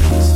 emotions.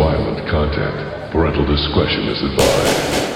violent content. Parental discretion is advised.